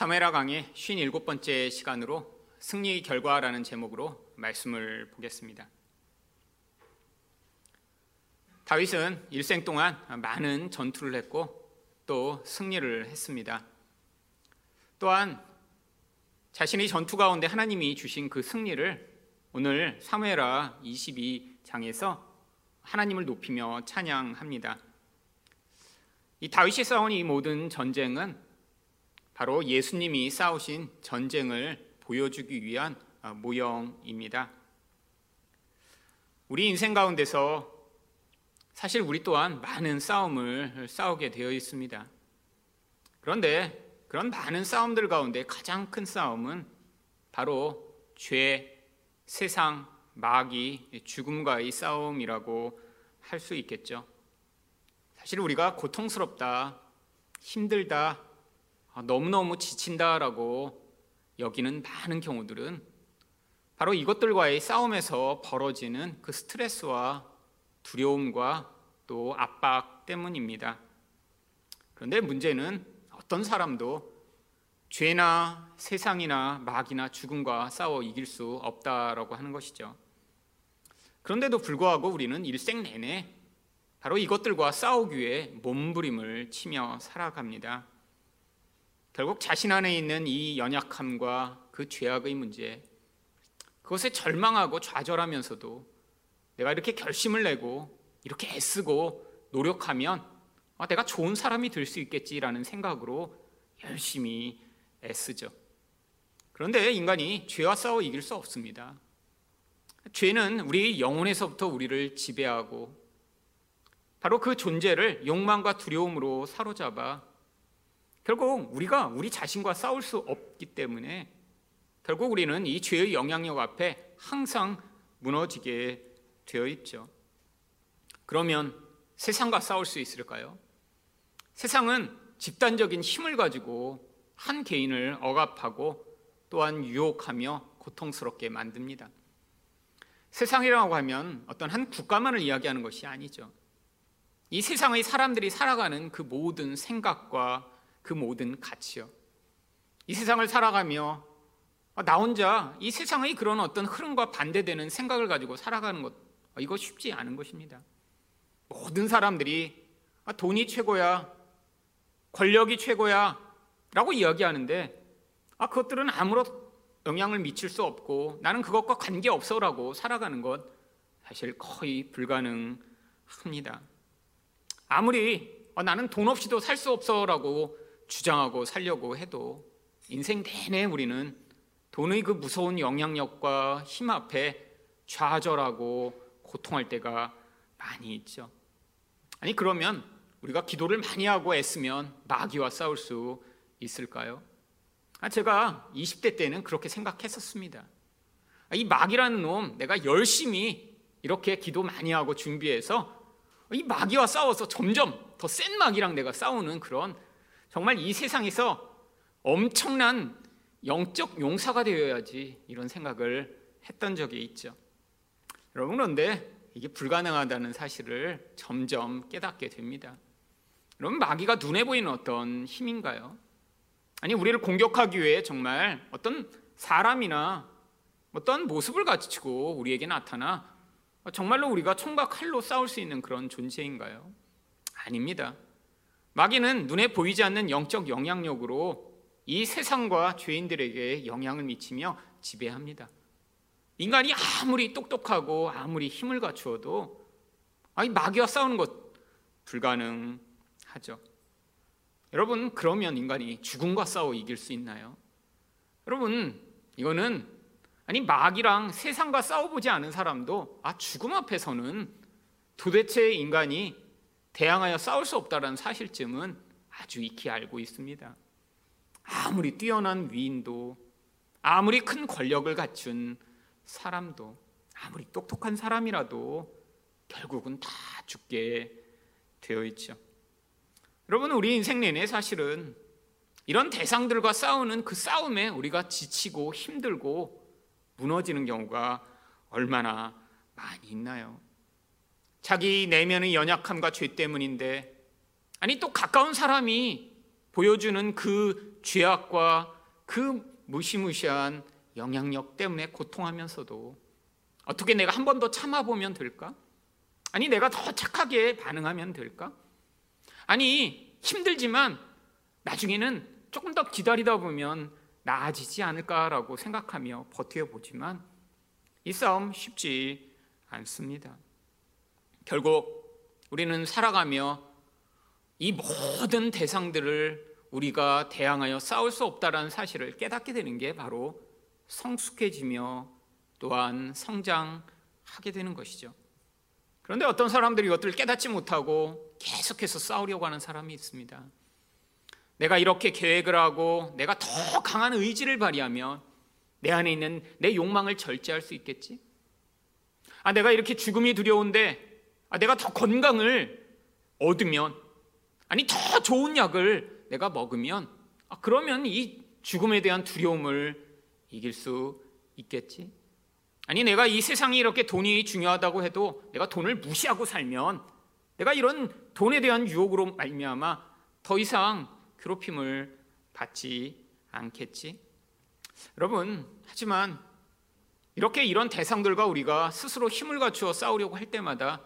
사메라 강의 57번째 시간으로 승리 결과라는 제목으로 말씀을 보겠습니다. 다윗은 일생 동안 많은 전투를 했고 또 승리를 했습니다. 또한 자신의 전투 가운데 하나님이 주신 그 승리를 오늘 사무엘하 22장에서 하나님을 높이며 찬양합니다. 이 다윗이 싸운 이 모든 전쟁은 바로 예수님이 싸우신 전쟁을 보여주기 위한 모형입니다. 우리 인생 가운데서 사실 우리 또한 많은 싸움을 싸우게 되어 있습니다. 그런데 그런 많은 싸움들 가운데 가장 큰 싸움은 바로 죄, 세상, 마귀, 죽음과의 싸움이라고 할 수 있겠죠. 사실 우리가 고통스럽다, 힘들다, 너무너무 지친다라고 여기는 많은 경우들은 바로 이것들과의 싸움에서 벌어지는 그 스트레스와 두려움과 또 압박 때문입니다. 그런데 문제는 어떤 사람도 죄나 세상이나 마귀나 죽음과 싸워 이길 수 없다라고 하는 것이죠. 그런데도 불구하고 우리는 일생 내내 바로 이것들과 싸우기 위해 몸부림을 치며 살아갑니다. 결국 자신 안에 있는 이 연약함과 그 죄악의 문제, 그것에 절망하고 좌절하면서도 내가 이렇게 결심을 내고 이렇게 애쓰고 노력하면 아, 내가 좋은 사람이 될 수 있겠지라는 생각으로 열심히 애쓰죠. 그런데 인간이 죄와 싸워 이길 수 없습니다. 죄는 우리 영혼에서부터 우리를 지배하고 바로 그 존재를 욕망과 두려움으로 사로잡아 결국 우리가 우리 자신과 싸울 수 없기 때문에 결국 우리는 이 죄의 영향력 앞에 항상 무너지게 되어 있죠. 그러면 세상과 싸울 수 있을까요? 세상은 집단적인 힘을 가지고 한 개인을 억압하고 또한 유혹하며 고통스럽게 만듭니다. 세상이라고 하면 어떤 한 국가만을 이야기하는 것이 아니죠. 이 세상의 사람들이 살아가는 그 모든 생각과 그 모든 가치요. 이 세상을 살아가며 나 혼자 이 세상의 그런 어떤 흐름과 반대되는 생각을 가지고 살아가는 것 이거 쉽지 않은 것입니다. 모든 사람들이 돈이 최고야, 권력이 최고야 라고 이야기하는데 아, 그것들은 아무런 영향을 미칠 수 없고 나는 그것과 관계 없어라고 살아가는 것 사실 거의 불가능합니다. 아무리 아, 나는 돈 없이도 살 수 없어라고 주장하고 살려고 해도 인생 내내 우리는 돈의 그 무서운 영향력과 힘 앞에 좌절하고 고통할 때가 많이 있죠. 아니 그러면 우리가 기도를 많이 하고 애쓰면 마귀와 싸울 수 있을까요? 아, 제가 20대 때는 그렇게 생각했었습니다. 아, 이 마귀라는 놈 내가 열심히 이렇게 기도 많이 하고 준비해서 이 마귀와 싸워서 점점 더 센 마귀랑 내가 싸우는 그런 정말 이 세상에서 엄청난 영적 용사가 되어야지 이런 생각을 했던 적이 있죠. 여러분 그런데 이게 불가능하다는 사실을 점점 깨닫게 됩니다. 여러분 마귀가 눈에 보이는 어떤 힘인가요? 아니 우리를 공격하기 위해 정말 어떤 사람이나 어떤 모습을 가지고 우리에게 나타나 정말로 우리가 총과 칼로 싸울 수 있는 그런 존재인가요? 아닙니다. 마귀는 눈에 보이지 않는 영적 영향력으로 이 세상과 죄인들에게 영향을 미치며 지배합니다. 인간이 아무리 똑똑하고 아무리 힘을 갖추어도 아니 마귀와 싸우는 것 불가능하죠. 여러분 그러면 인간이 죽음과 싸워 이길 수 있나요? 여러분 이거는 아니 마귀랑 세상과 싸워보지 않은 사람도 아 죽음 앞에서는 도대체 인간이 대항하여 싸울 수 없다라는 사실쯤은 아주 익히 알고 있습니다. 아무리 뛰어난 위인도 아무리 큰 권력을 갖춘 사람도 아무리 똑똑한 사람이라도 결국은 다 죽게 되어 있죠. 여러분 우리 인생 내내 사실은 이런 대상들과 싸우는 그 싸움에 우리가 지치고 힘들고 무너지는 경우가 얼마나 많이 있나요? 자기 내면의 연약함과 죄 때문인데 아니 또 가까운 사람이 보여주는 그 죄악과 그 무시무시한 영향력 때문에 고통하면서도 어떻게 내가 한 번 더 참아보면 될까? 아니, 내가 더 착하게 반응하면 될까? 아니, 힘들지만 나중에는 조금 더 기다리다 보면 나아지지 않을까라고 생각하며 버텨보지만 이 싸움 쉽지 않습니다. 결국 우리는 살아가며 이 모든 대상들을 우리가 대항하여 싸울 수 없다라는 사실을 깨닫게 되는 게 바로 성숙해지며 또한 성장하게 되는 것이죠. 그런데 어떤 사람들이 이것들을 깨닫지 못하고 계속해서 싸우려고 하는 사람이 있습니다. 내가 이렇게 계획을 하고 내가 더 강한 의지를 발휘하면 내 안에 있는 내 욕망을 절제할 수 있겠지? 아, 내가 이렇게 죽음이 두려운데 아, 내가 더 건강을 얻으면 아니 더 좋은 약을 내가 먹으면 아, 그러면 이 죽음에 대한 두려움을 이길 수 있겠지? 아니 내가 이 세상이 이렇게 돈이 중요하다고 해도 내가 돈을 무시하고 살면 내가 이런 돈에 대한 유혹으로 말미암아 더 이상 괴롭힘을 받지 않겠지? 여러분, 하지만 이렇게 이런 대상들과 우리가 스스로 힘을 갖추어 싸우려고 할 때마다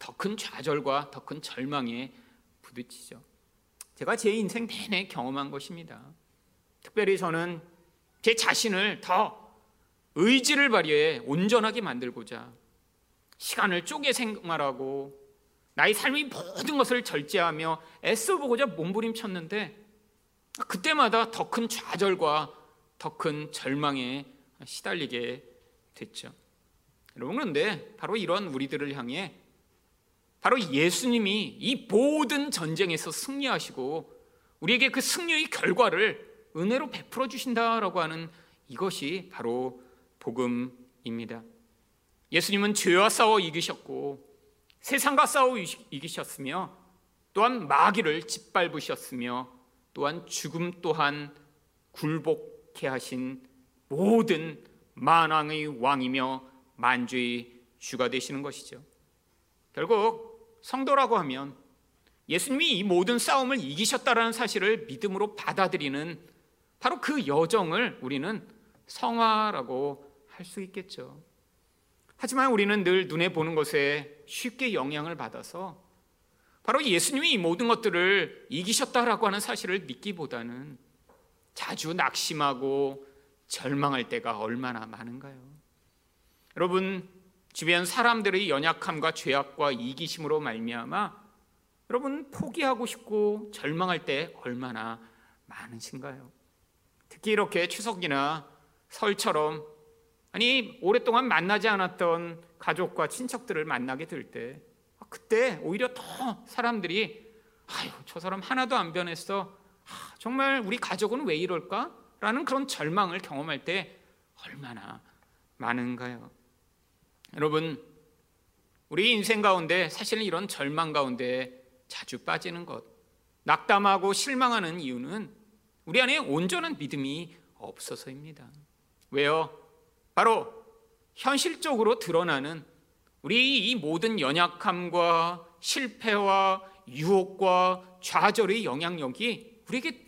더 큰 좌절과 더 큰 절망에 부딪히죠. 제가 제 인생 내내 경험한 것입니다. 특별히 저는 제 자신을 더 의지를 발휘해 온전하게 만들고자 시간을 쪼개 생활하고 나의 삶의 모든 것을 절제하며 애써보고자 몸부림쳤는데 그때마다 더 큰 좌절과 더 큰 절망에 시달리게 됐죠. 여러분 그런데 바로 이런 우리들을 향해 바로 예수님이 이 모든 전쟁에서 승리하시고 우리에게 그 승리의 결과를 은혜로 베풀어 주신다라고 하는 이것이 바로 복음입니다. 예수님은 죄와 싸워 이기셨고 세상과 싸워 이기셨으며 또한 마귀를 짓밟으셨으며 또한 죽음 또한 굴복케 하신 모든 만왕의 왕이며 만주의 주가 되시는 것이죠. 결국 성도라고 하면 예수님이 이 모든 싸움을 이기셨다라는 사실을 믿음으로 받아들이는 바로 그 여정을 우리는 성화라고 할 수 있겠죠. 하지만 우리는 늘 눈에 보는 것에 쉽게 영향을 받아서 바로 예수님이 이 모든 것들을 이기셨다라고 하는 사실을 믿기보다는 자주 낙심하고 절망할 때가 얼마나 많은가요? 여러분 주변 사람들의 연약함과 죄악과 이기심으로 말미암아 여러분 포기하고 싶고 절망할 때 얼마나 많으신가요? 특히 이렇게 추석이나 설처럼 아니 오랫동안 만나지 않았던 가족과 친척들을 만나게 될 때 그때 오히려 더 사람들이 아유 저 사람 하나도 안 변했어 아, 정말 우리 가족은 왜 이럴까? 라는 그런 절망을 경험할 때 얼마나 많은가요? 여러분 우리 인생 가운데 사실은 이런 절망 가운데 자주 빠지는 것 낙담하고 실망하는 이유는 우리 안에 온전한 믿음이 없어서입니다. 왜요? 바로 현실적으로 드러나는 우리 이 모든 연약함과 실패와 유혹과 좌절의 영향력이 우리에게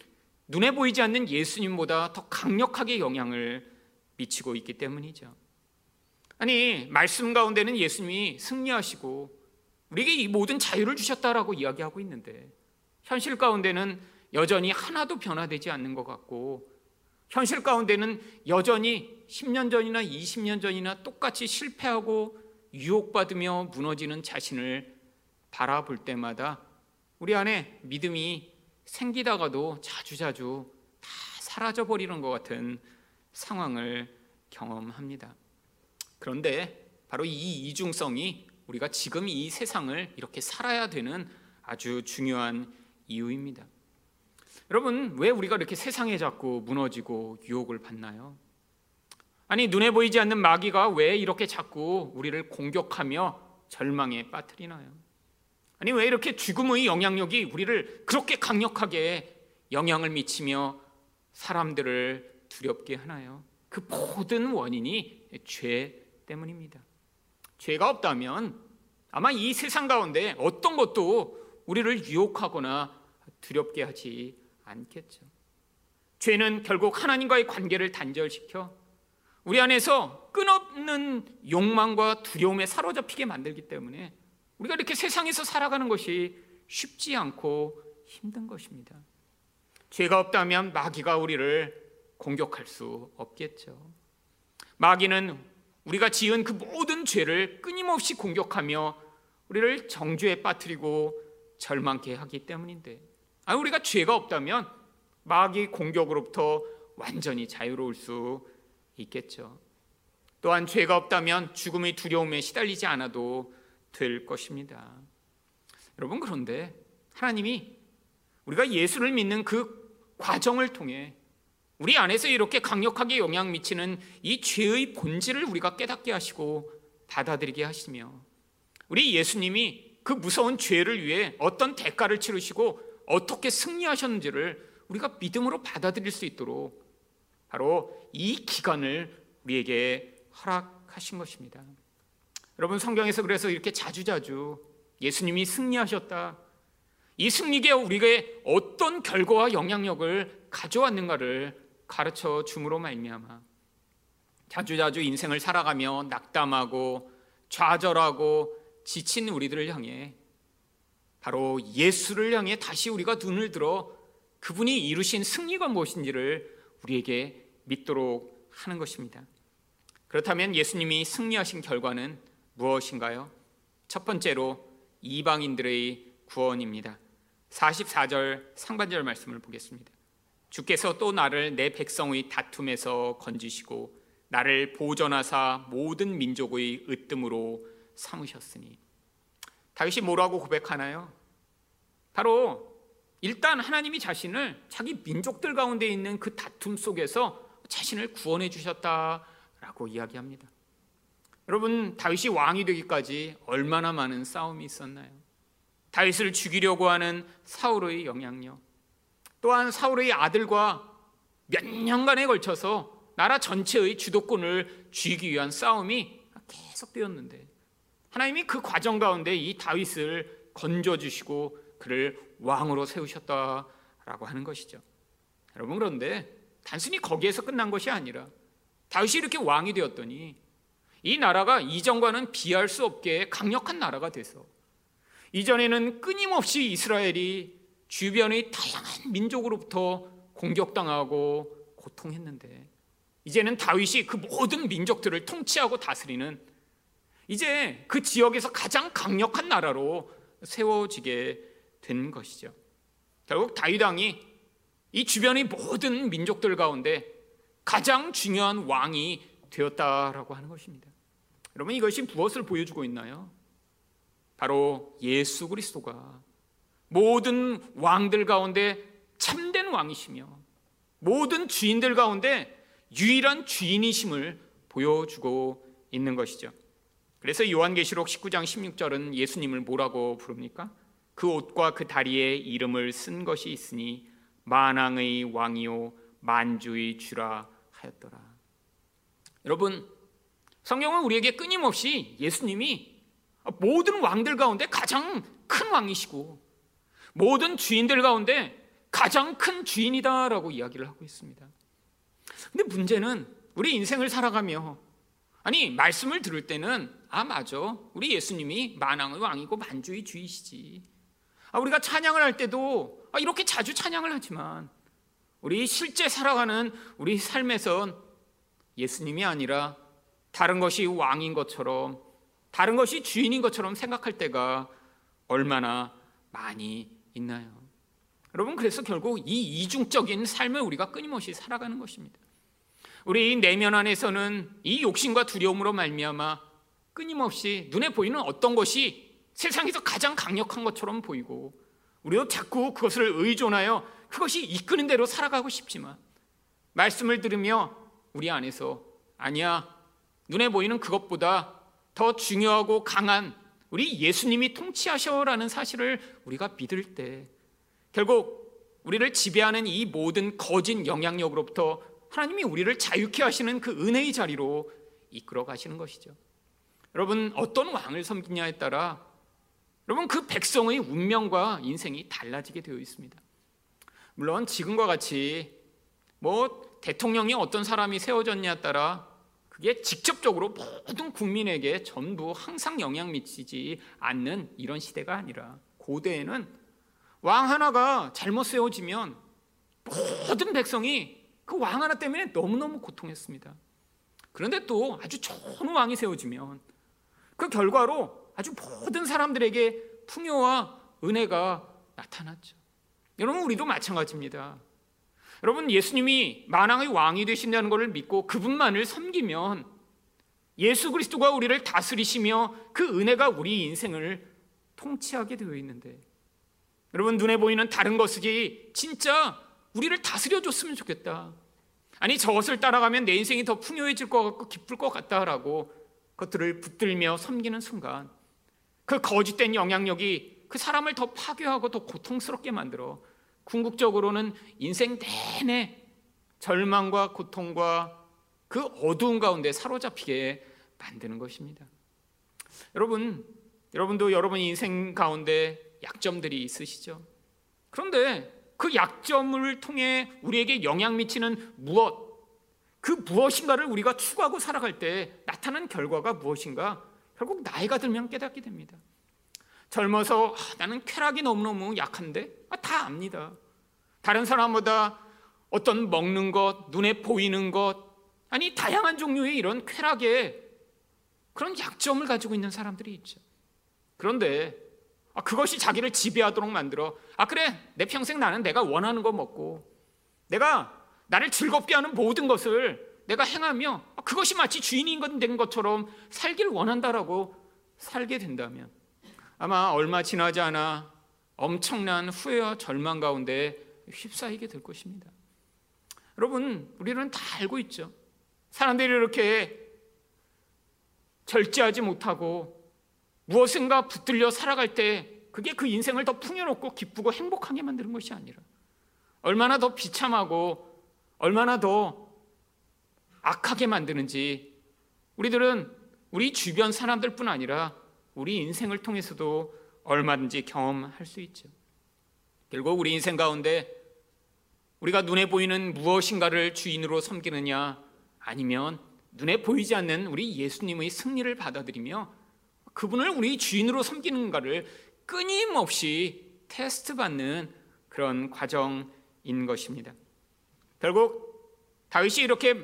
눈에 보이지 않는 예수님보다 더 강력하게 영향을 미치고 있기 때문이죠. 아니, 말씀 가운데는 예수님이 승리하시고 우리에게 이 모든 자유를 주셨다라고 이야기하고 있는데 현실 가운데는 여전히 하나도 변화되지 않는 것 같고 현실 가운데는 여전히 10년 전이나 20년 전이나 똑같이 실패하고 유혹받으며 무너지는 자신을 바라볼 때마다 우리 안에 믿음이 생기다가도 자주자주 다 사라져 버리는 것 같은 상황을 경험합니다. 그런데 바로 이 이중성이 우리가 지금 이 세상을 이렇게 살아야 되는 아주 중요한 이유입니다. 여러분, 왜 우리가 이렇게 세상에 자꾸 무너지고 유혹을 받나요? 아니 눈에 보이지 않는 마귀가 왜 이렇게 자꾸 우리를 공격하며 절망에 빠뜨리나요? 아니 왜 이렇게 죽음의 영향력이 우리를 그렇게 강력하게 영향을 미치며 사람들을 두렵게 하나요? 그 모든 원인이 죄 때문입니다. 죄가 없다면 아마 이 세상 가운데 어떤 것도 우리를 유혹하거나 두렵게 하지 않겠죠. 죄는 결국 하나님과의 관계를 단절시켜 우리 안에서 끊없는 욕망과 두려움에 사로잡히게 만들기 때문에 우리가 이렇게 세상에서 살아가는 것이 쉽지 않고 힘든 것입니다. 죄가 없다면 마귀가 우리를 공격할 수 없겠죠. 마귀는 우리가 지은 그 모든 죄를 끊임없이 공격하며 우리를 정죄에 빠뜨리고 절망케 하기 때문인데 아 우리가 죄가 없다면 마귀 공격으로부터 완전히 자유로울 수 있겠죠. 또한 죄가 없다면 죽음의 두려움에 시달리지 않아도 될 것입니다. 여러분 그런데 하나님이 우리가 예수를 믿는 그 과정을 통해 우리 안에서 이렇게 강력하게 영향 미치는 이 죄의 본질을 우리가 깨닫게 하시고 받아들이게 하시며 우리 예수님이 그 무서운 죄를 위해 어떤 대가를 치르시고 어떻게 승리하셨는지를 우리가 믿음으로 받아들일 수 있도록 바로 이 기간을 우리에게 허락하신 것입니다. 여러분 성경에서 그래서 이렇게 자주자주 예수님이 승리하셨다. 이 승리가 우리에게 어떤 결과와 영향력을 가져왔는가를 가르쳐 줌으로 말미암아 자주자주 인생을 살아가며 낙담하고 좌절하고 지친 우리들을 향해 바로 예수를 향해 다시 우리가 눈을 들어 그분이 이루신 승리가 무엇인지를 우리에게 믿도록 하는 것입니다. 그렇다면 예수님이 승리하신 결과는 무엇인가요? 첫 번째로 이방인들의 구원입니다. 44절 상반절 말씀을 보겠습니다. 주께서 또 나를 내 백성의 다툼에서 건지시고 나를 보전하사 모든 민족의 으뜸으로 삼으셨으니 다윗이 뭐라고 고백하나요? 바로 일단 하나님이 자신을 자기 민족들 가운데 있는 그 다툼 속에서 자신을 구원해 주셨다라고 이야기합니다. 여러분 다윗이 왕이 되기까지 얼마나 많은 싸움이 있었나요? 다윗을 죽이려고 하는 사울의 영향력, 또한 사울의 아들과 몇 년간에 걸쳐서 나라 전체의 주도권을 쥐기 위한 싸움이 계속되었는데 하나님이 그 과정 가운데 이 다윗을 건져 주시고 그를 왕으로 세우셨다라고 하는 것이죠. 여러분 그런데 단순히 거기에서 끝난 것이 아니라 다윗이 이렇게 왕이 되었더니 이 나라가 이전과는 비할 수 없게 강력한 나라가 돼서 이전에는 끊임없이 이스라엘이 주변의 다양한 민족으로부터 공격당하고 고통했는데 이제는 다윗이 그 모든 민족들을 통치하고 다스리는 이제 그 지역에서 가장 강력한 나라로 세워지게 된 것이죠. 결국 다윗 왕이 이 주변의 모든 민족들 가운데 가장 중요한 왕이 되었다라고 하는 것입니다. 여러분 이것이 무엇을 보여주고 있나요? 바로 예수 그리스도가 모든 왕들 가운데 참된 왕이시며 모든 주인들 가운데 유일한 주인이심을 보여주고 있는 것이죠. 그래서 요한계시록 19장 16절은 예수님을 뭐라고 부릅니까? 그 옷과 그 다리에 이름을 쓴 것이 있으니 만왕의 왕이요 만주의 주라 하였더라. 여러분, 성경은 우리에게 끊임없이 예수님이 모든 왕들 가운데 가장 큰 왕이시고 모든 주인들 가운데 가장 큰 주인이다라고 이야기를 하고 있습니다. 근데 문제는 우리 인생을 살아가며 아니 말씀을 들을 때는 아 맞아 우리 예수님이 만왕의 왕이고 만주의 주이시지 아 우리가 찬양을 할 때도 아, 이렇게 자주 찬양을 하지만 우리 실제 살아가는 우리 삶에선 예수님이 아니라 다른 것이 왕인 것처럼 다른 것이 주인인 것처럼 생각할 때가 얼마나 많이 있나요? 여러분 그래서 결국 이 이중적인 삶을 우리가 끊임없이 살아가는 것입니다. 우리 내면 안에서는 이 욕심과 두려움으로 말미암아 끊임없이 눈에 보이는 어떤 것이 세상에서 가장 강력한 것처럼 보이고 우리도 자꾸 그것을 의존하여 그것이 이끄는 대로 살아가고 싶지만 말씀을 들으며 우리 안에서 아니야 눈에 보이는 그것보다 더 중요하고 강한 우리 예수님이 통치하셔라는 사실을 우리가 믿을 때 결국 우리를 지배하는 이 모든 거짓 영향력으로부터 하나님이 우리를 자유케 하시는 그 은혜의 자리로 이끌어 가시는 것이죠. 여러분 어떤 왕을 섬기냐에 따라 여러분 그 백성의 운명과 인생이 달라지게 되어 있습니다. 물론 지금과 같이 뭐 대통령이 어떤 사람이 세워졌냐에 따라 그게 직접적으로 모든 국민에게 전부 항상 영향 미치지 않는 이런 시대가 아니라 고대에는 왕 하나가 잘못 세워지면 모든 백성이 그 왕 하나 때문에 너무너무 고통했습니다. 그런데 또 아주 좋은 왕이 세워지면 그 결과로 아주 모든 사람들에게 풍요와 은혜가 나타났죠. 여러분 우리도 마찬가지입니다. 여러분 예수님이 만왕의 왕이 되신다는 것을 믿고 그분만을 섬기면 예수 그리스도가 우리를 다스리시며 그 은혜가 우리 인생을 통치하게 되어 있는데 여러분 눈에 보이는 다른 것이 진짜 우리를 다스려 줬으면 좋겠다. 아니 저것을 따라가면 내 인생이 더 풍요해질 것 같고 기쁠 것 같다라고 것들을 붙들며 섬기는 순간 그 거짓된 영향력이 그 사람을 더 파괴하고 더 고통스럽게 만들어 궁극적으로는 인생 내내 절망과 고통과 그 어두운 가운데 사로잡히게 만드는 것입니다. 여러분, 여러분도 여러분 인생 가운데 약점들이 있으시죠? 그런데 그 약점을 통해 우리에게 영향 미치는 무엇, 그 무엇인가를 우리가 추구하고 살아갈 때 나타난 결과가 무엇인가? 결국 나이가 들면 깨닫게 됩니다. 젊어서 아, 나는 쾌락이 너무너무 약한데 아, 다 압니다. 다른 사람보다 어떤 먹는 것, 눈에 보이는 것, 아니 다양한 종류의 이런 쾌락에 그런 약점을 가지고 있는 사람들이 있죠. 그런데 아, 그것이 자기를 지배하도록 만들어 아 그래 내 평생 나는 내가 원하는 거 먹고 내가 나를 즐겁게 하는 모든 것을 내가 행하며 아, 그것이 마치 주인인 된 것처럼 살기를 원한다라고 살게 된다면 아마 얼마 지나지 않아 엄청난 후회와 절망 가운데 휩싸이게 될 것입니다. 여러분, 우리는 다 알고 있죠. 사람들이 이렇게 절제하지 못하고 무엇인가 붙들려 살아갈 때 그게 그 인생을 더 풍요롭고 기쁘고 행복하게 만드는 것이 아니라 얼마나 더 비참하고 얼마나 더 악하게 만드는지 우리들은 우리 주변 사람들뿐 아니라 우리 인생을 통해서도 얼마든지 경험할 수 있죠. 결국 우리 인생 가운데 우리가 눈에 보이는 무엇인가를 주인으로 섬기느냐 아니면 눈에 보이지 않는 우리 예수님의 승리를 받아들이며 그분을 우리 주인으로 섬기는가를 끊임없이 테스트 받는 그런 과정인 것입니다. 결국 다윗이 이렇게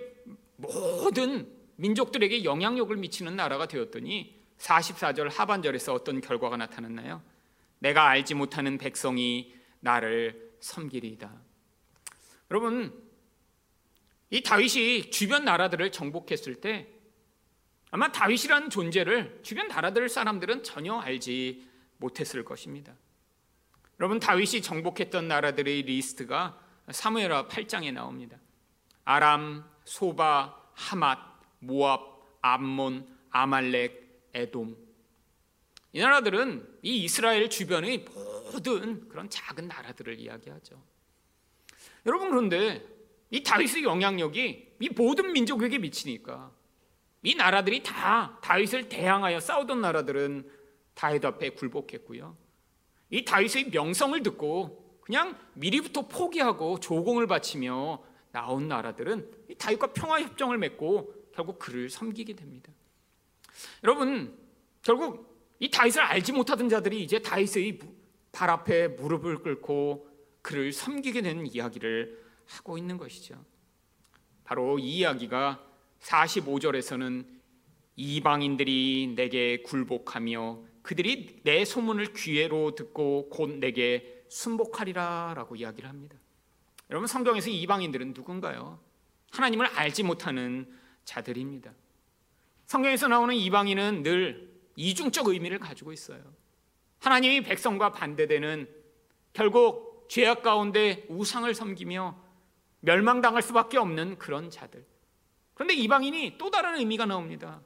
모든 민족들에게 영향력을 미치는 나라가 되었더니 44절 하반절에서 어떤 결과가 나타났나요? 내가 알지 못하는 백성이 나를 섬기리이다. 여러분, 이 다윗이 주변 나라들을 정복했을 때 아마 다윗이라는 존재를 주변 나라들 사람들은 전혀 알지 못했을 것입니다. 여러분, 다윗이 정복했던 나라들의 리스트가 사무엘하 8장에 나옵니다. 아람, 소바, 하맛, 모압, 암몬, 아말렉, 에돔. 이 나라들은 이 이스라엘 주변의 모든 그런 작은 나라들을 이야기하죠. 여러분 그런데 이 다윗의 영향력이 이 모든 민족에게 미치니까 이 나라들이 다 다윗을 대항하여 싸우던 나라들은 다윗 앞에 굴복했고요. 이 다윗의 명성을 듣고 그냥 미리부터 포기하고 조공을 바치며 나온 나라들은 이 다윗과 평화 협정을 맺고 결국 그를 섬기게 됩니다. 여러분 결국 이 다윗을 알지 못하던 자들이 이제 다윗의 발 앞에 무릎을 꿇고 그를 섬기게 된 이야기를 하고 있는 것이죠. 바로 이 이야기가 45절에서는 이방인들이 내게 굴복하며 그들이 내 소문을 귀에로 듣고 곧 내게 순복하리라라고 이야기를 합니다. 여러분 성경에서 이방인들은 누군가요? 하나님을 알지 못하는 자들입니다. 성경에서 나오는 이방인은 늘 이중적 의미를 가지고 있어요. 하나님이 백성과 반대되는 결국 죄악 가운데 우상을 섬기며 멸망당할 수밖에 없는 그런 자들. 그런데 이방인이 또 다른 의미가 나옵니다.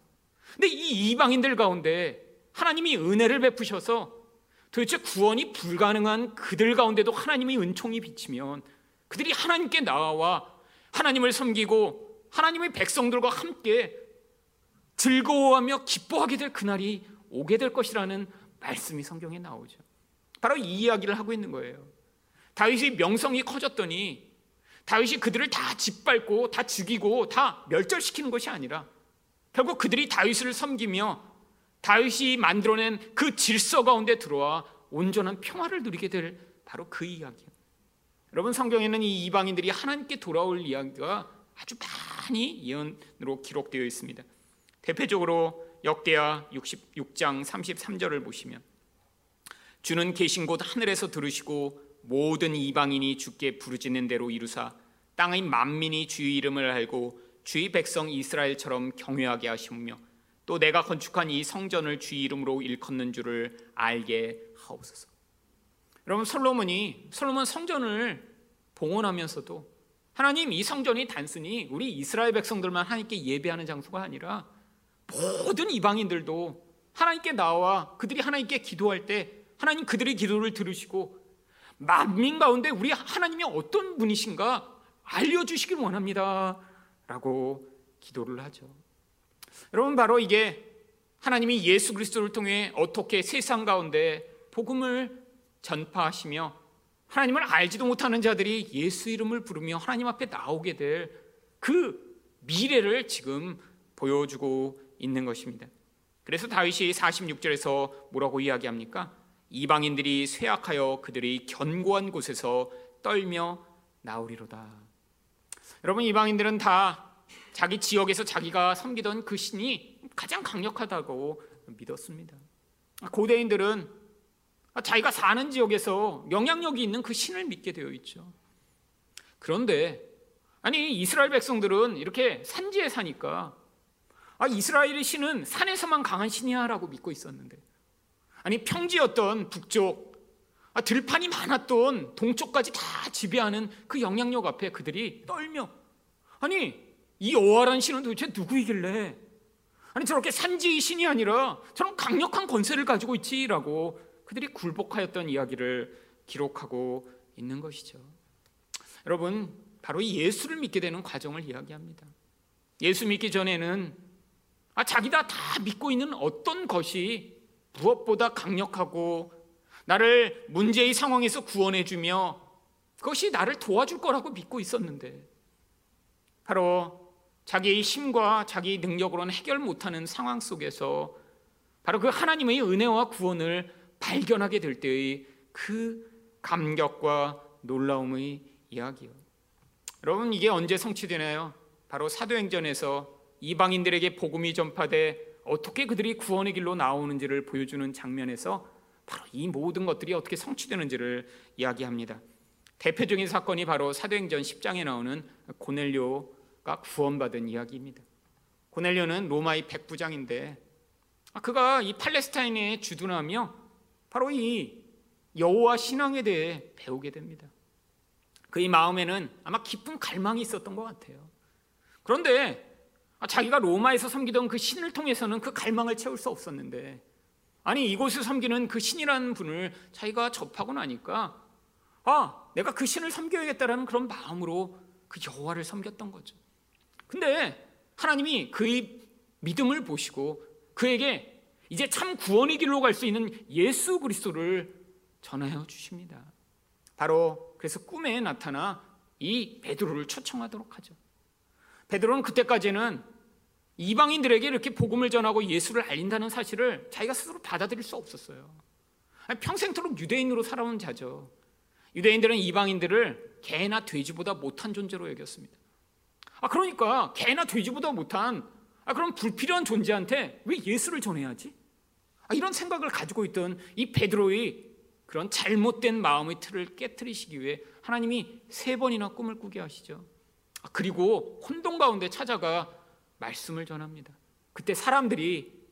근데 이 이방인들 가운데 하나님이 은혜를 베푸셔서 도대체 구원이 불가능한 그들 가운데도 하나님의 은총이 비치면 그들이 하나님께 나와 하나님을 섬기고 하나님의 백성들과 함께 즐거워하며 기뻐하게 될 그날이 오게 될 것이라는 말씀이 성경에 나오죠. 바로 이 이야기를 하고 있는 거예요. 다윗의 명성이 커졌더니 다윗이 그들을 다 짓밟고 다 죽이고 다 멸절시키는 것이 아니라 결국 그들이 다윗을 섬기며 다윗이 만들어낸 그 질서 가운데 들어와 온전한 평화를 누리게 될 바로 그 이야기예요. 여러분 성경에는 이 이방인들이 하나님께 돌아올 이야기가 아주 많이 예언으로 기록되어 있습니다. 대표적으로 역대하 66장 33절을 보시면 주는 계신 곳 하늘에서 들으시고 모든 이방인이 주께 부르짖는 대로 이루사 땅의 만민이 주의 이름을 알고 주의 백성 이스라엘처럼 경외하게 하시며 또 내가 건축한 이 성전을 주의 이름으로 일컫는 줄을 알게 하옵소서. 여러분 솔로몬이 솔로몬 성전을 봉헌하면서도 하나님 이 성전이 단순히 우리 이스라엘 백성들만 하나님께 예배하는 장소가 아니라 모든 이방인들도 하나님께 나와 그들이 하나님께 기도할 때 하나님 그들의 기도를 들으시고 만민 가운데 우리 하나님이 어떤 분이신가 알려주시길 원합니다. 라고 기도를 하죠. 여러분, 바로 이게 하나님이 예수 그리스도를 통해 어떻게 세상 가운데 복음을 전파하시며 하나님을 알지도 못하는 자들이 예수 이름을 부르며 하나님 앞에 나오게 될 그 미래를 지금 보여주고 있는 것입니다. 그래서 다윗이 46절에서 뭐라고 이야기합니까? 이방인들이 쇠약하여 그들이 견고한 곳에서 떨며 나오리로다. 여러분 이방인들은 다 자기 지역에서 자기가 섬기던 그 신이 가장 강력하다고 믿었습니다. 고대인들은 자기가 사는 지역에서 영향력이 있는 그 신을 믿게 되어 있죠. 그런데 아니 이스라엘 백성들은 이렇게 산지에 사니까 아 이스라엘의 신은 산에서만 강한 신이야라고 믿고 있었는데 아니 평지였던 북쪽 아, 들판이 많았던 동쪽까지 다 지배하는 그 영향력 앞에 그들이 떨며 아니 이 여호와라는 신은 도대체 누구이길래 아니 저렇게 산지의 신이 아니라 저런 강력한 권세를 가지고 있지라고 그들이 굴복하였던 이야기를 기록하고 있는 것이죠. 여러분 바로 예수를 믿게 되는 과정을 이야기합니다. 예수 믿기 전에는 아 자기가 다 믿고 있는 어떤 것이 무엇보다 강력하고 나를 문제의 상황에서 구원해 주며 그것이 나를 도와줄 거라고 믿고 있었는데 바로 자기의 힘과 자기 능력으로는 해결 못하는 상황 속에서 바로 그 하나님의 은혜와 구원을 발견하게 될 때의 그 감격과 놀라움의 이야기요. 여러분 이게 언제 성취되나요? 바로 사도행전에서 이방인들에게 복음이 전파돼 어떻게 그들이 구원의 길로 나오는지를 보여주는 장면에서 바로 이 모든 것들이 어떻게 성취되는지를 이야기합니다. 대표적인 사건이 바로 사도행전 10장에 나오는 고넬료가 구원받은 이야기입니다. 고넬료는 로마의 백부장인데 아, 그가 이 팔레스타인에 주둔하며 바로 이 여호와 신앙에 대해 배우게 됩니다. 그의 마음에는 아마 깊은 갈망이 있었던 것 같아요. 그런데 아, 자기가 로마에서 섬기던 그 신을 통해서는 그 갈망을 채울 수 없었는데 아니 이곳을 섬기는 그 신이라는 분을 자기가 접하고 나니까 아 내가 그 신을 섬겨야겠다라는 그런 마음으로 그 여호와를 섬겼던 거죠. 근데 하나님이 그의 믿음을 보시고 그에게 이제 참 구원의 길로 갈 수 있는 예수 그리스도를 전하여 주십니다. 바로 그래서 꿈에 나타나 이 베드로를 초청하도록 하죠. 베드로는 그때까지는 이방인들에게 이렇게 복음을 전하고 예수를 알린다는 사실을 자기가 스스로 받아들일 수 없었어요. 평생토록 유대인으로 살아온 자죠. 유대인들은 이방인들을 개나 돼지보다 못한 존재로 여겼습니다. 아 그러니까 개나 돼지보다 못한 아 그럼 불필요한 존재한테 왜 예수를 전해야지? 아, 이런 생각을 가지고 있던 이 베드로의 그런 잘못된 마음의 틀을 깨뜨리시기 위해 하나님이 세 번이나 꿈을 꾸게 하시죠. 아, 그리고 혼동 가운데 찾아가 말씀을 전합니다. 그때 사람들이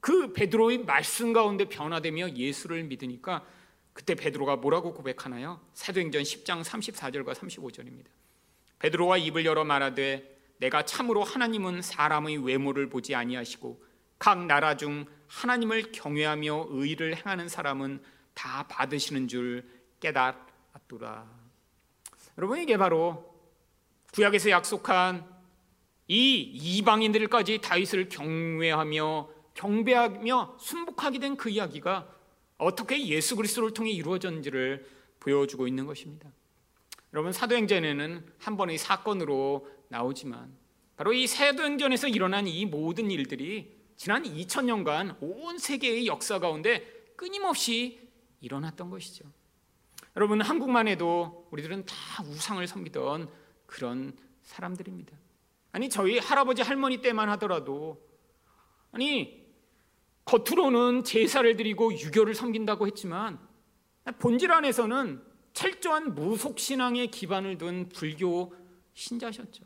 그 베드로의 말씀 가운데 변화되며 예수를 믿으니까 그때 베드로가 뭐라고 고백하나요? 사도행전 10장 34절과 35절입니다. 베드로가 입을 열어 말하되 내가 참으로 하나님은 사람의 외모를 보지 아니하시고 각 나라 중 하나님을 경외하며 의를 행하는 사람은 다 받으시는 줄 깨달았더라. 여러분 이게 바로 구약에서 약속한 이 이방인들까지 다윗을 경외하며 경배하며 순복하게 된 그 이야기가 어떻게 예수 그리스도를 통해 이루어졌는지를 보여주고 있는 것입니다. 여러분 사도행전에는 한 번의 사건으로 나오지만 바로 이 사도행전에서 일어난 이 모든 일들이 지난 2000년간 온 세계의 역사 가운데 끊임없이 일어났던 것이죠. 여러분 한국만 해도 우리들은 다 우상을 섬기던 그런 사람들입니다. 아니 저희 할아버지 할머니 때만 하더라도 아니 겉으로는 제사를 드리고 유교를 섬긴다고 했지만 본질 안에서는 철저한 무속 신앙에 기반을 둔 불교 신자셨죠.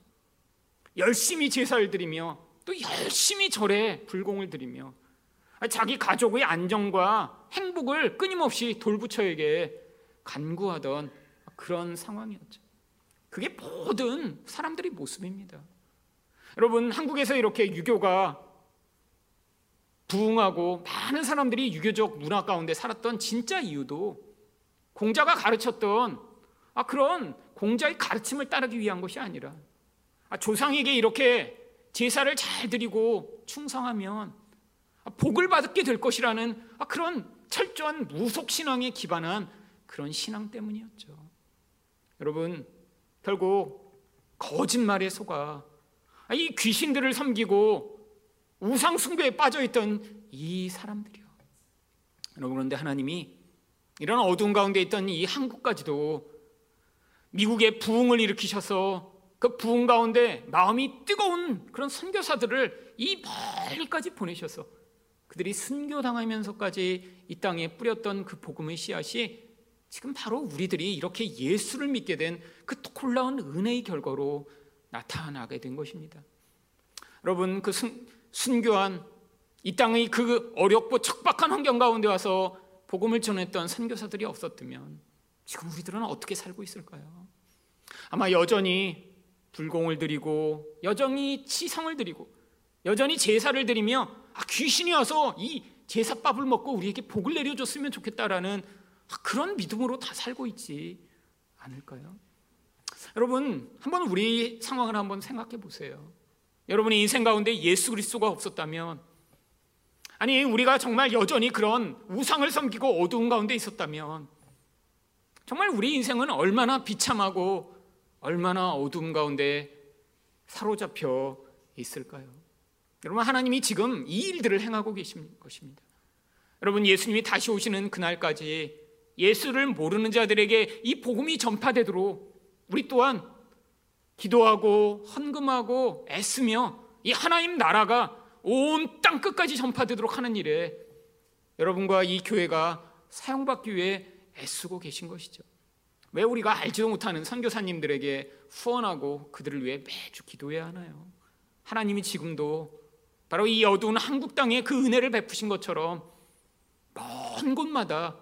열심히 제사를 드리며 또 열심히 절에 불공을 드리며 자기 가족의 안정과 행복을 끊임없이 돌부처에게 간구하던 그런 상황이었죠. 그게 모든 사람들의 모습입니다. 여러분, 한국에서 이렇게 유교가 부흥하고 많은 사람들이 유교적 문화 가운데 살았던 진짜 이유도 공자가 가르쳤던 아, 그런 공자의 가르침을 따르기 위한 것이 아니라 아, 조상에게 이렇게 제사를 잘 드리고 충성하면 아, 복을 받게 될 것이라는 아, 그런 철저한 무속 신앙에 기반한 그런 신앙 때문이었죠. 여러분, 결국 거짓말에 속아 이 귀신들을 섬기고 우상 숭배에 빠져 있던 이 사람들이요. 여러분 그런데 하나님이 이런 어두운 가운데 있던 이 한국까지도 미국의 부흥을 일으키셔서 그 부흥 가운데 마음이 뜨거운 그런 선교사들을 이 멀리까지 보내셔서 그들이 순교당하면서까지 이 땅에 뿌렸던 그 복음의 씨앗이 지금 바로 우리들이 이렇게 예수를 믿게 된 그 놀라운 은혜의 결과로 나타나게 된 것입니다. 여러분 그 순, 순교한 이 땅의 그 어렵고 척박한 환경 가운데 와서 복음을 전했던 선교사들이 없었다면 지금 우리들은 어떻게 살고 있을까요? 아마 여전히 불공을 드리고 여전히 치성을 드리고 여전히 제사를 드리며 아, 귀신이 와서 이 제사밥을 먹고 우리에게 복을 내려줬으면 좋겠다라는 아, 그런 믿음으로 다 살고 있지 않을까요? 여러분 한번 우리 상황을 한번 생각해 보세요. 여러분의 인생 가운데 예수 그리스도가 없었다면 아니 우리가 정말 여전히 그런 우상을 섬기고 어두운 가운데 있었다면 정말 우리 인생은 얼마나 비참하고 얼마나 어두운 가운데 사로잡혀 있을까요? 여러분 하나님이 지금 이 일들을 행하고 계신 것입니다. 여러분 예수님이 다시 오시는 그날까지 예수를 모르는 자들에게 이 복음이 전파되도록 우리 또한 기도하고 헌금하고 애쓰며 이 하나님 나라가 온 땅 끝까지 전파되도록 하는 일에 여러분과 이 교회가 사용받기 위해 애쓰고 계신 것이죠. 왜 우리가 알지도 못하는 선교사님들에게 후원하고 그들을 위해 매주 기도해야 하나요? 하나님이 지금도 바로 이 어두운 한국 땅에 그 은혜를 베푸신 것처럼 먼 곳마다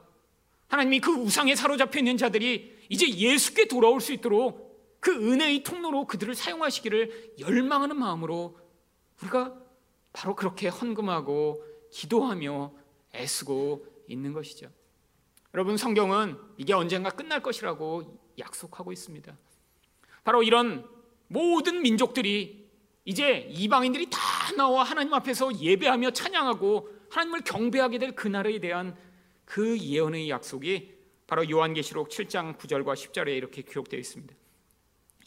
하나님이 그 우상에 사로잡혀 있는 자들이 이제 예수께 돌아올 수 있도록 그 은혜의 통로로 그들을 사용하시기를 열망하는 마음으로 우리가 바로 그렇게 헌금하고 기도하며 애쓰고 있는 것이죠. 여러분 성경은 이게 언젠가 끝날 것이라고 약속하고 있습니다. 바로 이런 모든 민족들이 이제 이방인들이 다 나와 하나님 앞에서 예배하며 찬양하고 하나님을 경배하게 될 그날에 대한 그 예언의 약속이 바로 요한계시록 7장 9절과 10절에 이렇게 기록되어 있습니다.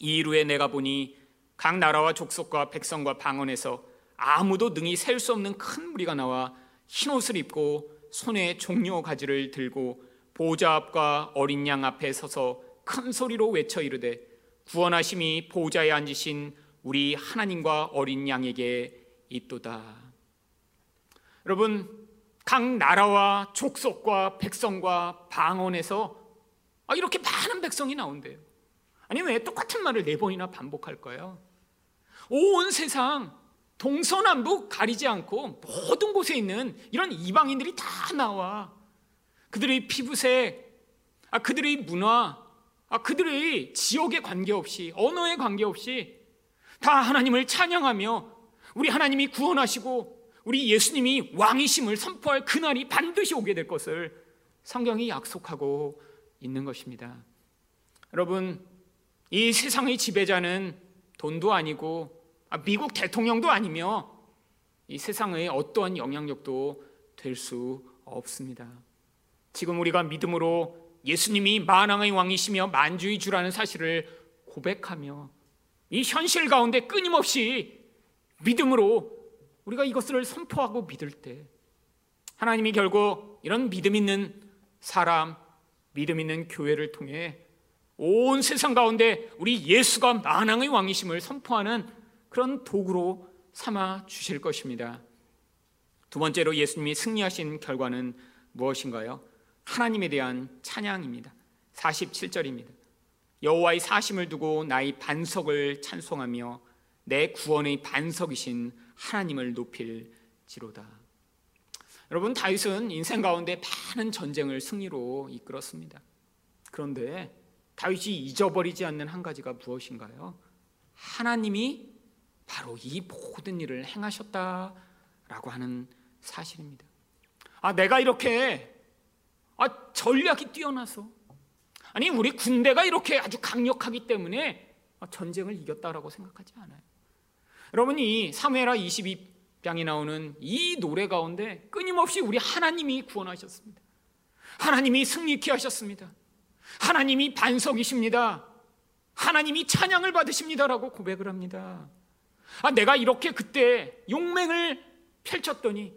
이루에 내가 보니 각 나라와 족속과 백성과 방언에서 아무도 능히 셀 수 없는 큰 무리가 나와 흰 옷을 입고 손에 종려 가지를 들고 보좌 앞과 어린 양 앞에 서서 큰 소리로 외쳐 이르되 구원하심이 보좌에 앉으신 우리 하나님과 어린 양에게 있도다. 여러분 각 나라와 족속과 백성과 방언에서 아, 이렇게 많은 백성이 나온대요. 아니 왜 똑같은 말을 네 번이나 반복할까요? 온 세상 동서남북 가리지 않고 모든 곳에 있는 이런 이방인들이 다 나와 그들의 피부색, 아, 그들의 문화, 아, 그들의 지역에 관계없이 언어에 관계없이 다 하나님을 찬양하며 우리 하나님이 구원하시고 우리 예수님이 왕이심을 선포할 그날이 반드시 오게 될 것을 성경이 약속하고 있는 것입니다. 여러분, 이 세상의 지배자는 돈도 아니고 아, 미국 대통령도 아니며 이 세상의 어떠한 영향력도 될 수 없습니다. 지금 우리가 믿음으로 예수님이 만왕의 왕이시며 만주의 주라는 사실을 고백하며 이 현실 가운데 끊임없이 믿음으로 우리가 이것을 선포하고 믿을 때 하나님이 결국 이런 믿음 있는 사람, 믿음 있는 교회를 통해 온 세상 가운데 우리 예수가 만왕의 왕이심을 선포하는 그런 도구로 삼아 주실 것입니다. 두 번째로 예수님이 승리하신 결과는 무엇인가요? 하나님에 대한 찬양입니다. 47절입니다. 여호와의 사심을 두고 나의 반석을 찬송하며 내 구원의 반석이신 하나님을 높일지로다. 여러분 다윗은 인생 가운데 많은 전쟁을 승리로 이끌었습니다. 그런데 다윗이 잊어버리지 않는 한 가지가 무엇인가요? 하나님이 바로 이 모든 일을 행하셨다라고 하는 사실입니다. 아, 내가 이렇게 아, 전략이 뛰어나서 아니 우리 군대가 이렇게 아주 강력하기 때문에 전쟁을 이겼다라고 생각하지 않아요. 여러분 이 사무엘하 22장에 나오는 이 노래 가운데 끊임없이 우리 하나님이 구원하셨습니다. 하나님이 승리케 하셨습니다. 하나님이 반석이십니다. 하나님이 찬양을 받으십니다라고 고백을 합니다. 아, 내가 이렇게 그때 용맹을 펼쳤더니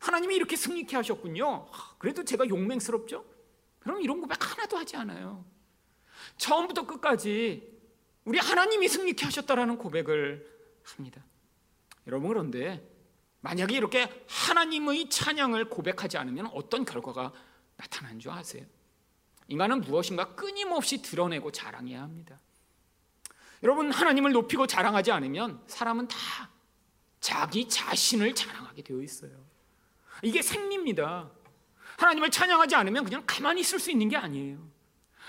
하나님이 이렇게 승리케 하셨군요. 아, 그래도 제가 용맹스럽죠? 그럼 이런 고백 하나도 하지 않아요. 처음부터 끝까지 우리 하나님이 승리케 하셨다라는 고백을 합니다. 여러분 그런데 만약에 이렇게 하나님의 찬양을 고백하지 않으면 어떤 결과가 나타나는 줄 아세요? 인간은 무엇인가 끊임없이 드러내고 자랑해야 합니다. 여러분 하나님을 높이고 자랑하지 않으면 사람은 다 자기 자신을 자랑하게 되어 있어요. 이게 생리입니다. 하나님을 찬양하지 않으면 그냥 가만히 있을 수 있는 게 아니에요.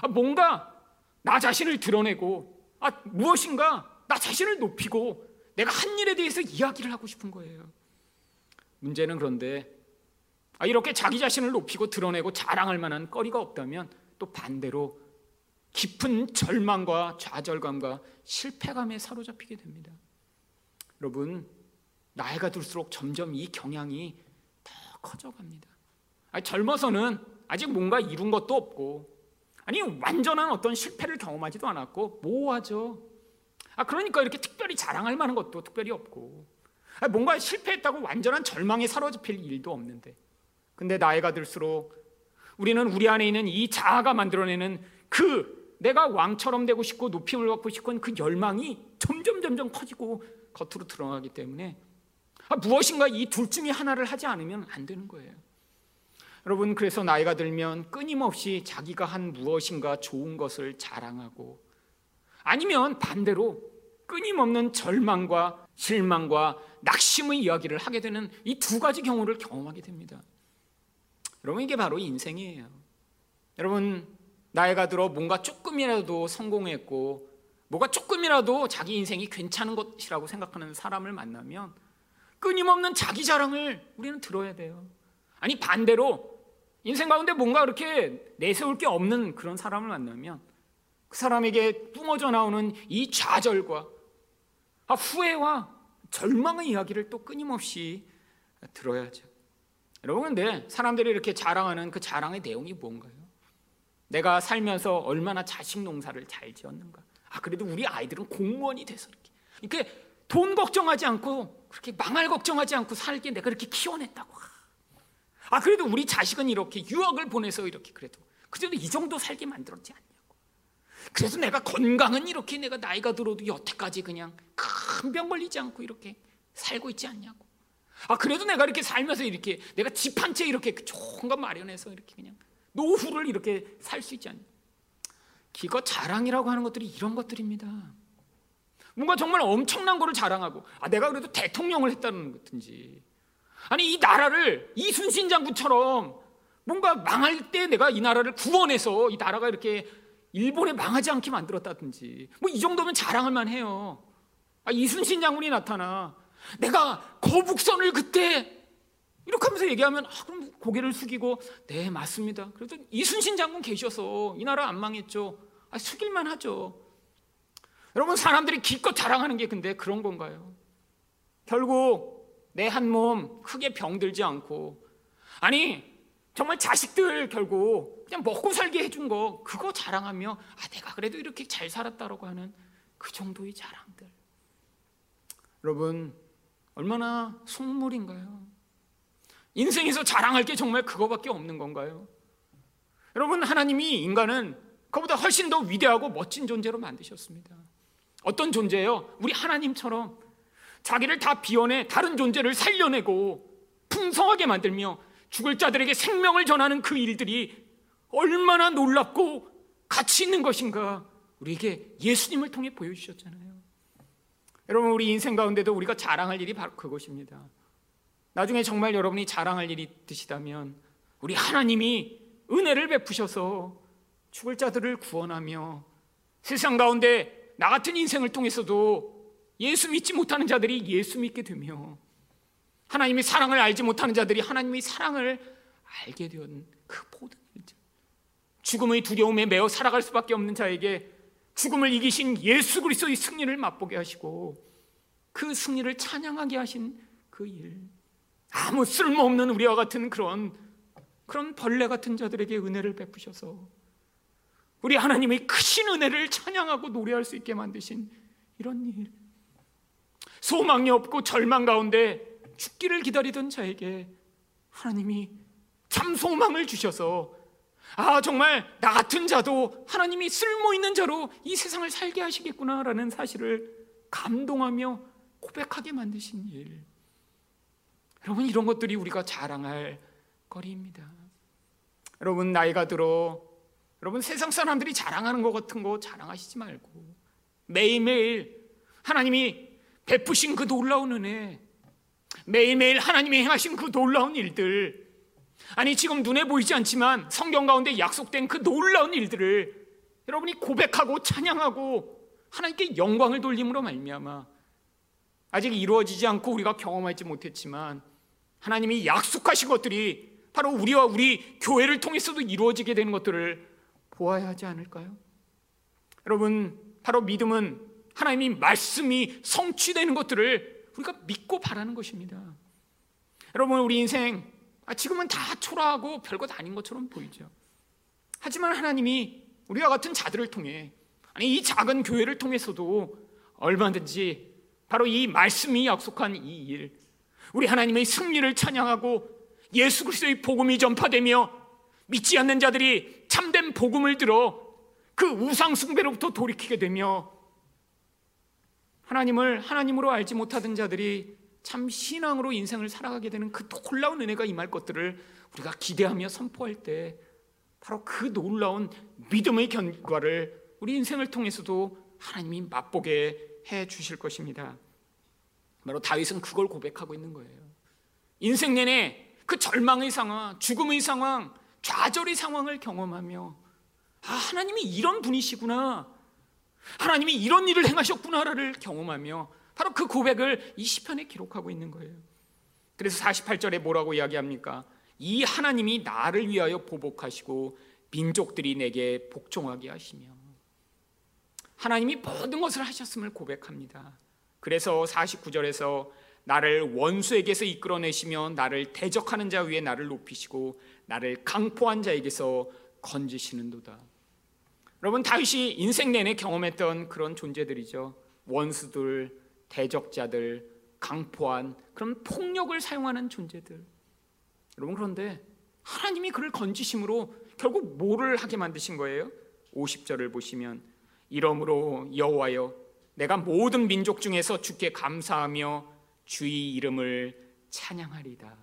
아, 뭔가 나 자신을 드러내고 아, 무엇인가 나 자신을 높이고 내가 한 일에 대해서 이야기를 하고 싶은 거예요. 문제는 그런데 아, 이렇게 자기 자신을 높이고 드러내고 자랑할 만한 거리가 없다면 또 반대로 깊은 절망과 좌절감과 실패감에 사로잡히게 됩니다. 여러분, 나이가 들수록 점점 이 경향이 더 커져갑니다. 아니, 젊어서는 아직 뭔가 이룬 것도 없고, 아니, 완전한 어떤 실패를 경험하지도 않았고, 모호하죠. 아, 그러니까 이렇게 특별히 자랑할 만한 것도 특별히 없고, 아니, 뭔가 실패했다고 완전한 절망에 사로잡힐 일도 없는데, 근데 나이가 들수록 우리는 우리 안에 있는 이 자아가 만들어내는 그 내가 왕처럼 되고 싶고 높임을 받고 싶은 그 열망이 점점 점점 커지고 겉으로 드러나기 때문에 아, 무엇인가 이 둘 중에 하나를 하지 않으면 안 되는 거예요. 여러분 그래서 나이가 들면 끊임없이 자기가 한 무엇인가 좋은 것을 자랑하고 아니면 반대로 끊임없는 절망과 실망과 낙심의 이야기를 하게 되는 이 두 가지 경우를 경험하게 됩니다. 여러분 이게 바로 인생이에요. 여러분 나이가 들어 뭔가 조금이라도 성공했고 뭐가 조금이라도 자기 인생이 괜찮은 것이라고 생각하는 사람을 만나면 끊임없는 자기 자랑을 우리는 들어야 돼요. 아니 반대로 인생 가운데 뭔가 그렇게 내세울 게 없는 그런 사람을 만나면 그 사람에게 뿜어져 나오는 이 좌절과 아, 후회와 절망의 이야기를 또 끊임없이 들어야죠. 여러분 근데 사람들이 이렇게 자랑하는 그 자랑의 내용이 뭔가요? 내가 살면서 얼마나 자식 농사를 잘 지었는가. 아 그래도 우리 아이들은 공무원이 돼서 이렇게 이렇게 돈 걱정하지 않고 그렇게 망할 걱정하지 않고 살게 내가 이렇게 키워냈다고. 아 그래도 우리 자식은 이렇게 유학을 보내서 이렇게 그래도 그래도 이 정도 살게 만들었지 않냐고. 그래서 내가 건강은 이렇게 내가 나이가 들어도 여태까지 그냥 큰 병 걸리지 않고 이렇게 살고 있지 않냐고. 아 그래도 내가 이렇게 살면서 이렇게 내가 집 한 채 이렇게 좋은 거 마련해서 이렇게 그냥 노후를 이렇게 살 수 있지 않냐. 기껏 자랑이라고 하는 것들이 이런 것들입니다. 뭔가 정말 엄청난 거를 자랑하고 아 내가 그래도 대통령을 했다는 것든지 아니 이 나라를 이순신 장군처럼 뭔가 망할 때 내가 이 나라를 구원해서 이 나라가 이렇게 일본에 망하지 않게 만들었다든지 뭐 이 정도면 자랑할 만해요. 아 이순신 장군이 나타나 내가 거북선을 그때 이렇게 하면서 얘기하면 아, 그럼 고개를 숙이고 네 맞습니다. 그래도 이순신 장군 계셔서 이 나라 안 망했죠. 아, 숙일만 하죠. 여러분 사람들이 기껏 자랑하는 게 근데 그런 건가요? 결국 내 한 몸 크게 병들지 않고 아니 정말 자식들 결국 그냥 먹고 살게 해준 거 그거 자랑하며 아 내가 그래도 이렇게 잘 살았다라고 하는 그 정도의 자랑들. 여러분 얼마나 속물인가요? 인생에서 자랑할 게 정말 그거밖에 없는 건가요? 여러분 하나님이 인간은 그보다 훨씬 더 위대하고 멋진 존재로 만드셨습니다. 어떤 존재예요? 우리 하나님처럼 자기를 다 비워내 다른 존재를 살려내고 풍성하게 만들며 죽을 자들에게 생명을 전하는 그 일들이 얼마나 놀랍고 가치 있는 것인가 우리에게 예수님을 통해 보여주셨잖아요. 여러분 우리 인생 가운데도 우리가 자랑할 일이 바로 그것입니다. 나중에 정말 여러분이 자랑할 일이 있으시다면 우리 하나님이 은혜를 베푸셔서 죽을 자들을 구원하며 세상 가운데 나 같은 인생을 통해서도 예수 믿지 못하는 자들이 예수 믿게 되며 하나님의 사랑을 알지 못하는 자들이 하나님의 사랑을 알게 된 그 모든 죽음의 두려움에 매어 살아갈 수밖에 없는 자에게 죽음을 이기신 예수 그리스도의 승리를 맛보게 하시고 그 승리를 찬양하게 하신 그 일. 아무 쓸모없는 우리와 같은 그런 그런 벌레 같은 자들에게 은혜를 베푸셔서 우리 하나님의 크신 은혜를 찬양하고 노래할 수 있게 만드신 이런 일. 소망이 없고 절망 가운데 죽기를 기다리던 자에게 하나님이 참 소망을 주셔서 아 정말 나 같은 자도 하나님이 쓸모 있는 자로 이 세상을 살게 하시겠구나라는 사실을 감동하며 고백하게 만드신 일. 여러분 이런 것들이 우리가 자랑할 거리입니다. 여러분 나이가 들어 여러분 세상 사람들이 자랑하는 것 같은 거 자랑하시지 말고 매일매일 하나님이 베푸신 그 놀라운 은혜 매일매일 하나님이 행하신 그 놀라운 일들 아니 지금 눈에 보이지 않지만 성경 가운데 약속된 그 놀라운 일들을 여러분이 고백하고 찬양하고 하나님께 영광을 돌림으로 말미암아 아직 이루어지지 않고 우리가 경험하지 못했지만 하나님이 약속하신 것들이 바로 우리와 우리 교회를 통해서도 이루어지게 되는 것들을 보아야 하지 않을까요? 여러분, 바로 믿음은 하나님이 말씀이 성취되는 것들을 우리가 믿고 바라는 것입니다. 여러분, 우리 인생 아, 지금은 다 초라하고 별것 아닌 것처럼 보이죠. 하지만 하나님이 우리와 같은 자들을 통해 아니 이 작은 교회를 통해서도 얼마든지 바로 이 말씀이 약속한 이 일, 우리 하나님의 승리를 찬양하고 예수 그리스도의 복음이 전파되며 믿지 않는 자들이 참된 복음을 들어 그 우상 숭배로부터 돌이키게 되며 하나님을 하나님으로 알지 못하던 자들이 참 신앙으로 인생을 살아가게 되는 그 놀라운 은혜가 임할 것들을 우리가 기대하며 선포할 때 바로 그 놀라운 믿음의 결과를 우리 인생을 통해서도 하나님이 맛보게 해 주실 것입니다. 바로 다윗은 그걸 고백하고 있는 거예요. 인생 내내 그 절망의 상황, 죽음의 상황, 좌절의 상황을 경험하며 아, 하나님이 이런 분이시구나. 하나님이 이런 일을 행하셨구나를 경험하며 바로 그 고백을 이 시편에 기록하고 있는 거예요. 그래서 48절에 뭐라고 이야기합니까? 이 하나님이 나를 위하여 보복하시고 민족들이 내게 복종하게 하시며 하나님이 모든 것을 하셨음을 고백합니다. 그래서 49절에서 나를 원수에게서 이끌어내시며 나를 대적하는 자 위에 나를 높이시고 나를 강포한 자에게서 건지시는도다. 여러분 다윗이 인생 내내 경험했던 그런 존재들이죠. 원수들, 대적자들, 강포한 그런 폭력을 사용하는 존재들. 여러분 그런데 하나님이 그를 건지심으로 결국 뭐를 하게 만드신 거예요? 50절을 보시면 이러므로 여호와여 내가 모든 민족 중에서 주께 감사하며 주의 이름을 찬양하리다.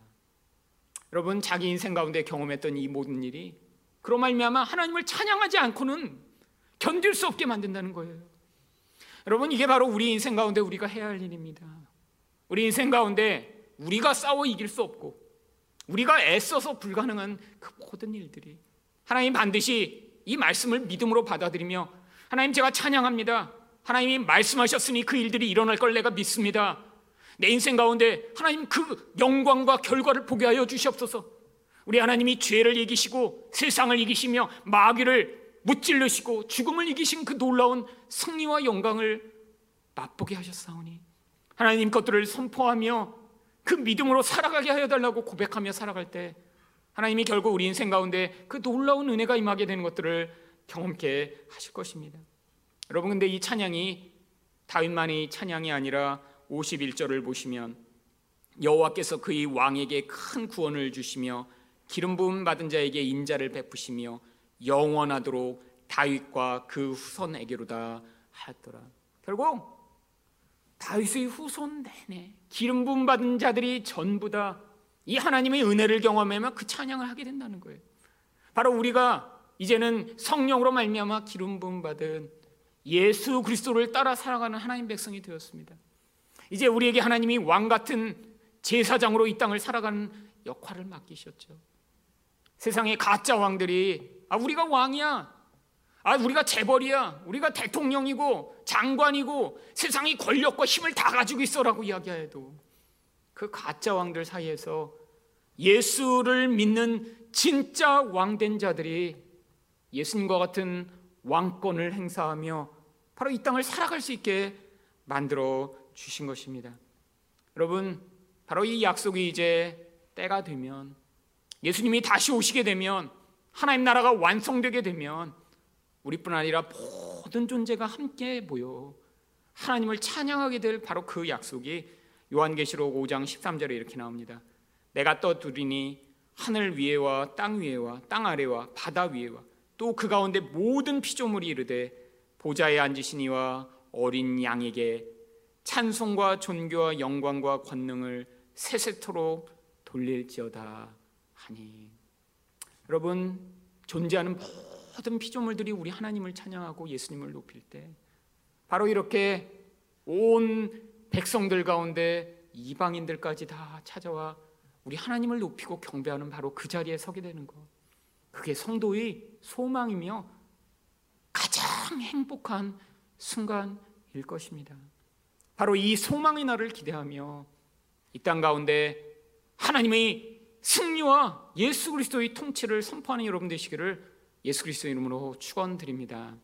여러분 자기 인생 가운데 경험했던 이 모든 일이 그로 말미암아 하나님을 찬양하지 않고는 견딜 수 없게 만든다는 거예요. 여러분 이게 바로 우리 인생 가운데 우리가 해야 할 일입니다. 우리 인생 가운데 우리가 싸워 이길 수 없고 우리가 애써서 불가능한 그 모든 일들이 하나님 반드시 이 말씀을 믿음으로 받아들이며 하나님 제가 찬양합니다. 하나님이 말씀하셨으니 그 일들이 일어날 걸 내가 믿습니다. 내 인생 가운데 하나님 그 영광과 결과를 보게 하여 주시옵소서. 우리 하나님이 죄를 이기시고 세상을 이기시며 마귀를 무찔르시고 죽음을 이기신 그 놀라운 승리와 영광을 맛보게 하셨사오니 하나님 것들을 선포하며 그 믿음으로 살아가게 하여 달라고 고백하며 살아갈 때 하나님이 결국 우리 인생 가운데 그 놀라운 은혜가 임하게 되는 것들을 경험케 하실 것입니다. 여러분 근데 이 찬양이 다윗만의 찬양이 아니라 51절을 보시면 여호와께서 그의 왕에게 큰 구원을 주시며 기름 부음 받은 자에게 인자를 베푸시며 영원하도록 다윗과 그 후손에게로다 하였더라. 결국 다윗의 후손 내내 기름 부음 받은 자들이 전부 다 이 하나님의 은혜를 경험하면 그 찬양을 하게 된다는 거예요. 바로 우리가 이제는 성령으로 말미암아 기름 부음 받은 예수 그리스도를 따라 살아가는 하나님 백성이 되었습니다. 이제 우리에게 하나님이 왕 같은 제사장으로 이 땅을 살아가는 역할을 맡기셨죠. 세상의 가짜 왕들이 아 우리가 왕이야. 아 우리가 재벌이야. 우리가 대통령이고 장관이고 세상이 권력과 힘을 다 가지고 있어라고 이야기해도 그 가짜 왕들 사이에서 예수를 믿는 진짜 왕된 자들이 예수님과 같은 왕권을 행사하며 바로 이 땅을 살아갈 수 있게 만들어 주신 것입니다. 여러분, 바로 이 약속이 이제 때가 되면 예수님이 다시 오시게 되면 하나님 나라가 완성되게 되면 우리뿐 아니라 모든 존재가 함께 모여 하나님을 찬양하게 될 바로 그 약속이 요한계시록 5장 13절에 이렇게 나옵니다. 내가 떠두리니 하늘 위에와 땅 위에와 땅 아래와 바다 위에와 또 그 가운데 모든 피조물이 이르되 보좌에 앉으신 이와 어린 양에게 찬송과 존귀와 영광과 권능을 세세토록 돌릴지어다 하니 여러분 존재하는 모든 피조물들이 우리 하나님을 찬양하고 예수님을 높일 때 바로 이렇게 온 백성들 가운데 이방인들까지 다 찾아와 우리 하나님을 높이고 경배하는 바로 그 자리에 서게 되는 것. 그게 성도의 소망이며 가장 행복한 순간일 것입니다. 바로 이 소망의 날을 기대하며 이 땅 가운데 하나님의 승리와 예수 그리스도의 통치를 선포하는 여러분 되시기를 예수 그리스도 이름으로 축원드립니다.